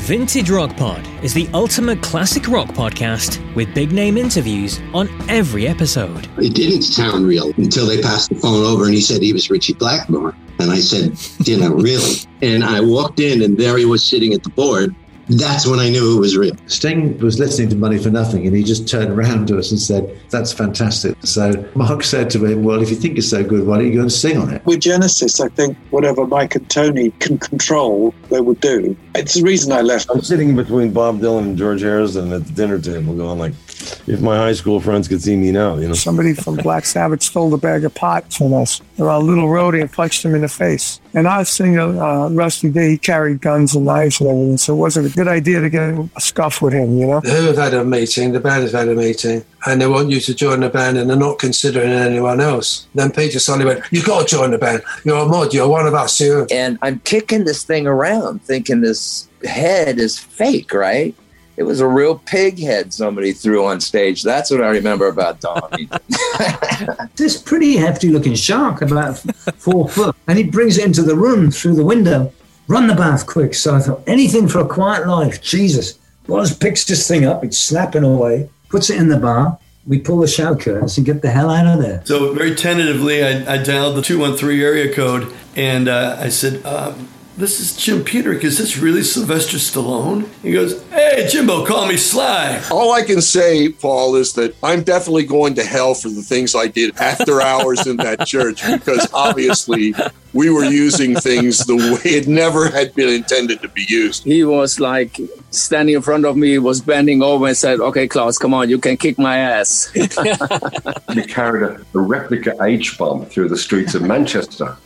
Vintage Rock Pod is the ultimate classic rock podcast with big name interviews on every episode. It didn't sound real until they passed the phone over and he said he was Ritchie Blackmore. And I said, you know, really? And I walked in and there he was sitting at the board that's when I knew it was real. Sting was listening to Money for Nothing and he just turned around to us and said, That's fantastic. So Mark said to him, Well, if you think it's so good, why don't you go and sing on it? With Genesis, I think whatever Mike and Tony can control, they would do. It's the reason I left. I'm sitting between Bob Dylan and George Harrison at the dinner table going like, if my high school friends could see me now, you know. Somebody from Black Sabbath stole a bag of pot from us. Around Little Roadie and punched him in the face. And I was thinking, uh, Rusty Day, he carried guns and knives and everything, so it wasn't a good idea to get a scuff with him, you know? Who have had a meeting, the band has had a meeting, and they want you to join the band and they're not considering anyone else. Then Peter Sonny went, You've got to join the band. You're a mod, you're one of us, you. And I'm kicking this thing around thinking this head is fake, right? It was a real pig head somebody threw on stage. That's what I remember about Donnie. this pretty hefty looking shark, about four foot, and he brings it into the room through the window. Run the bath quick. So I thought, anything for a quiet life. Jesus. Wallace picks this thing up, it's snapping away, puts it in the bar. We pull the shower curtains and get the hell out of there. So, very tentatively, I, I dialed the 213 area code and uh, I said, um, this is Jim Peterick. Is this really Sylvester Stallone? He goes, Hey, Jimbo, call me Sly. All I can say, Paul, is that I'm definitely going to hell for the things I did after hours in that church because obviously we were using things the way it never had been intended to be used. He was like standing in front of me, was bending over and said, Okay, Klaus, come on, you can kick my ass. we carried a, a replica H bomb through the streets of Manchester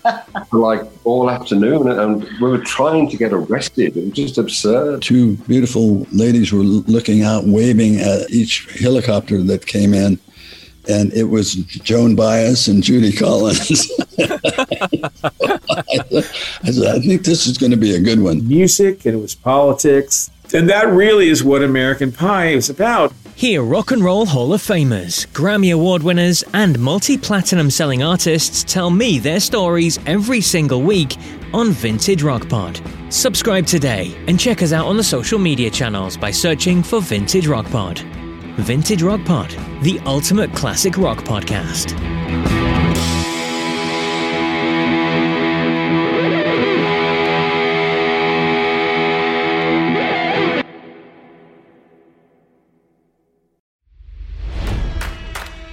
for like all afternoon and we were trying to get arrested. It was just absurd. Two beautiful ladies were looking out, waving at each helicopter that came in and it was Joan Baez and Judy Collins. I said, I think this is going to be a good one. Music and it was politics. And that really is what American Pie is about. Hear Rock and Roll Hall of Famers, Grammy Award winners, and multi platinum selling artists tell me their stories every single week on Vintage Rock Pod. Subscribe today and check us out on the social media channels by searching for Vintage Rock Pod. Vintage Rock Pod, the ultimate classic rock podcast.